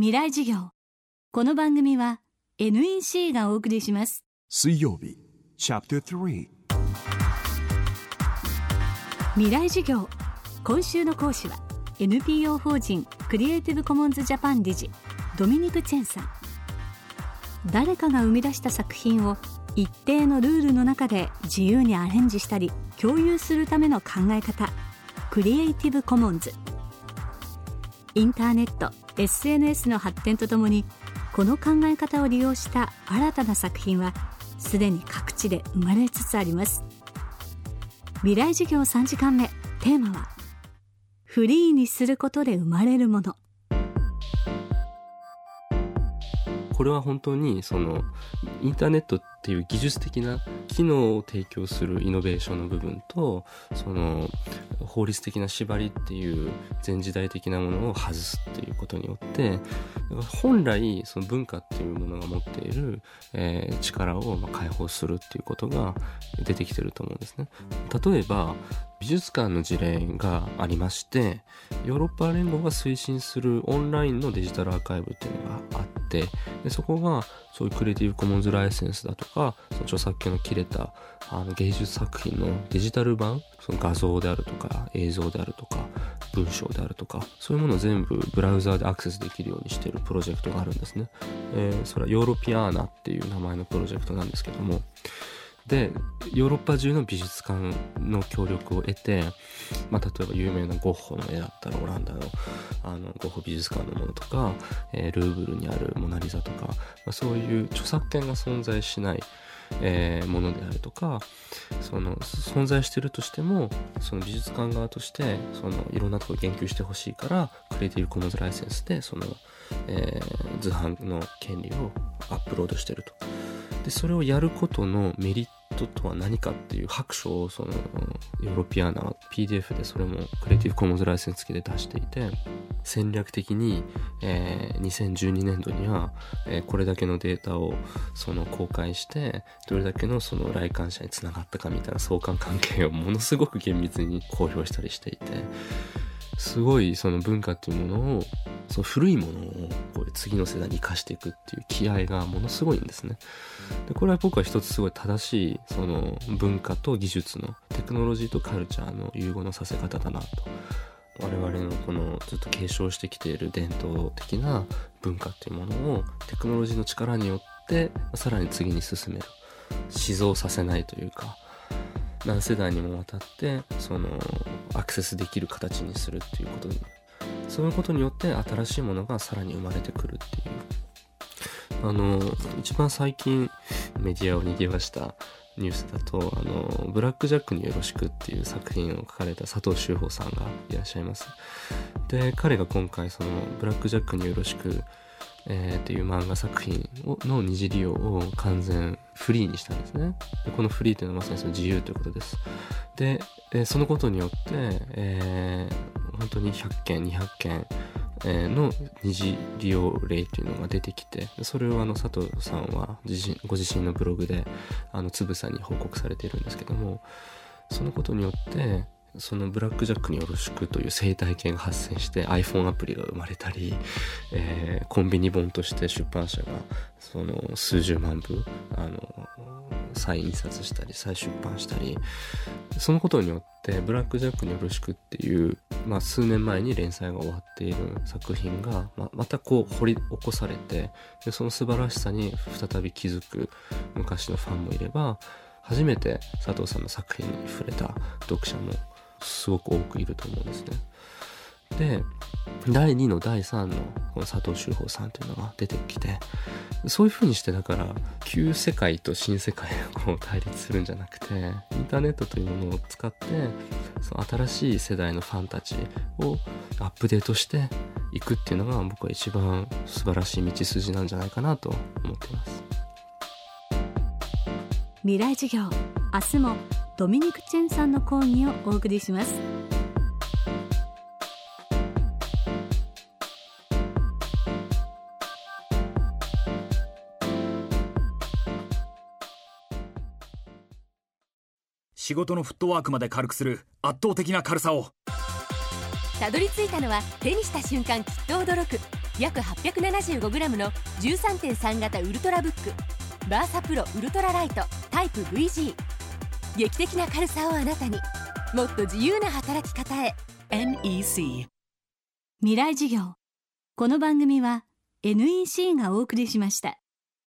未来授業。この番組は NEC がお送りします。水曜日チャプター3未来授業。今週の講師は NPO 法人クリエイティブコモンズジャパン理事ドミニク・チェンさん。誰かが生み出した作品を一定のルールの中で自由にアレンジしたり共有するための考え方クリエイティブコモンズインターネット SNS の発展とともにこの考え方を利用した新たな作品はすでに各地で生まれつつあります。未来授業3時間目。テーマはフリーにすることで生まれるもの。これは本当にそのインターネットっていう技術的な機能を提供するイノベーションの部分とその法律的な縛りっていう前時代的なものを外すっていうことによって本来その文化っていうものが持っている、えー、力をま解放するっていうことが出てきてると思うんですね。例えば美術館の事例がありましてヨーロッパ連合が推進するオンラインのデジタルアーカイブっていうのがあってでそこがそういうクリエイティブコモンズライセンスだとかその著作権の切れたあの芸術作品のデジタル版その画像であるとか映像であるとか文章であるとかそういうものを全部ブラウザーでアクセスできるようにしているプロジェクトがあるんですね、えー、それはヨーロピアーナっていう名前のプロジェクトなんですけども。でヨーロッパ中の美術館の協力を得て、まあ、例えば有名なゴッホの絵だったらオランダのあのゴッホ美術館のものとか、えー、ルーブルにあるモナ・リザとか、まあ、そういう著作権が存在しない、えー、ものであるとかその存在してるとしてもその美術館側としてそのいろんなとこ言及してほしいからクリエイティブコモンズライセンスでその、えー、図版の権利をアップロードしてると。でそれをやることのメリットとは何かっていう白書をそのヨーロピアな PDF でそれもクリエイティブコモンズライセンス付きで出していて戦略的に、えー、2012年度には、えー、これだけのデータをその公開してどれだけのその来館者につながったかみたいな相関関係をものすごく厳密に公表したりしていてすごいその文化っていうものをその古いものをこう次の世代に生かしていくっていう気合がものすごいんですね。でこれは僕は一つすごい正しいその文化と技術のテクノロジーとカルチャーの融合のさせ方だなと。我々のこのずっと継承してきている伝統的な文化っていうものをテクノロジーの力によってさらに次に進める。死蔵させないというか、何世代にもわたってそのアクセスできる形にするっていうことにそういうことによって新しいものがさらに生まれてくるっていうあの一番最近メディアを賑わしたニュースだと、あの、ブラックジャックによろしくっていう作品を書かれた佐藤修法さんがいらっしゃいます。で、彼が今回その、ブラックジャックによろしくえー、っていう漫画作品をの二次利用を完全フリーにしたんですね。でこのフリーというのはまさにその自由ということです。で、えー、そのことによって、えー、本当に100件、200件、え、の二次利用例というのが出てきて、それをあの佐藤さんは自身ご自身のブログであのつぶさに報告されているんですけども、そのことによって、そのブラックジャックによろしくという生態系が発生して iPhone アプリが生まれたり、えー、コンビニ本として出版社がその数十万部あの再印刷したり再出版したりそのことによってブラックジャックによろしくっていう、まあ、数年前に連載が終わっている作品が、ままたこう掘り起こされてでその素晴らしさに再び気づく昔のファンもいれば初めて佐藤さんの作品に触れた読者もすごく多くいると思うんですね。で第2の第3のこの佐藤修法さんというのが出てきてそういうふうにしてだから旧世界と新世界がこう対立するんじゃなくてインターネットというものを使ってその新しい世代のファンたちをアップデートしていくっていうのが僕は一番素晴らしい道筋なんじゃないかなと思っています未来授業明日もドミニク・チェンさんの講義をお送りします。仕事のフットワークまで軽くする圧倒的な軽さを。たどり着いたのは手にした瞬間きっと驚く。約 875g の13.3型ウルトラブック。バーサプロウルトラライトタイプ VG 劇的な軽さをあなたに。もっと自由な働き方へ。NEC 未来事業。この番組は NEC がお送りしました。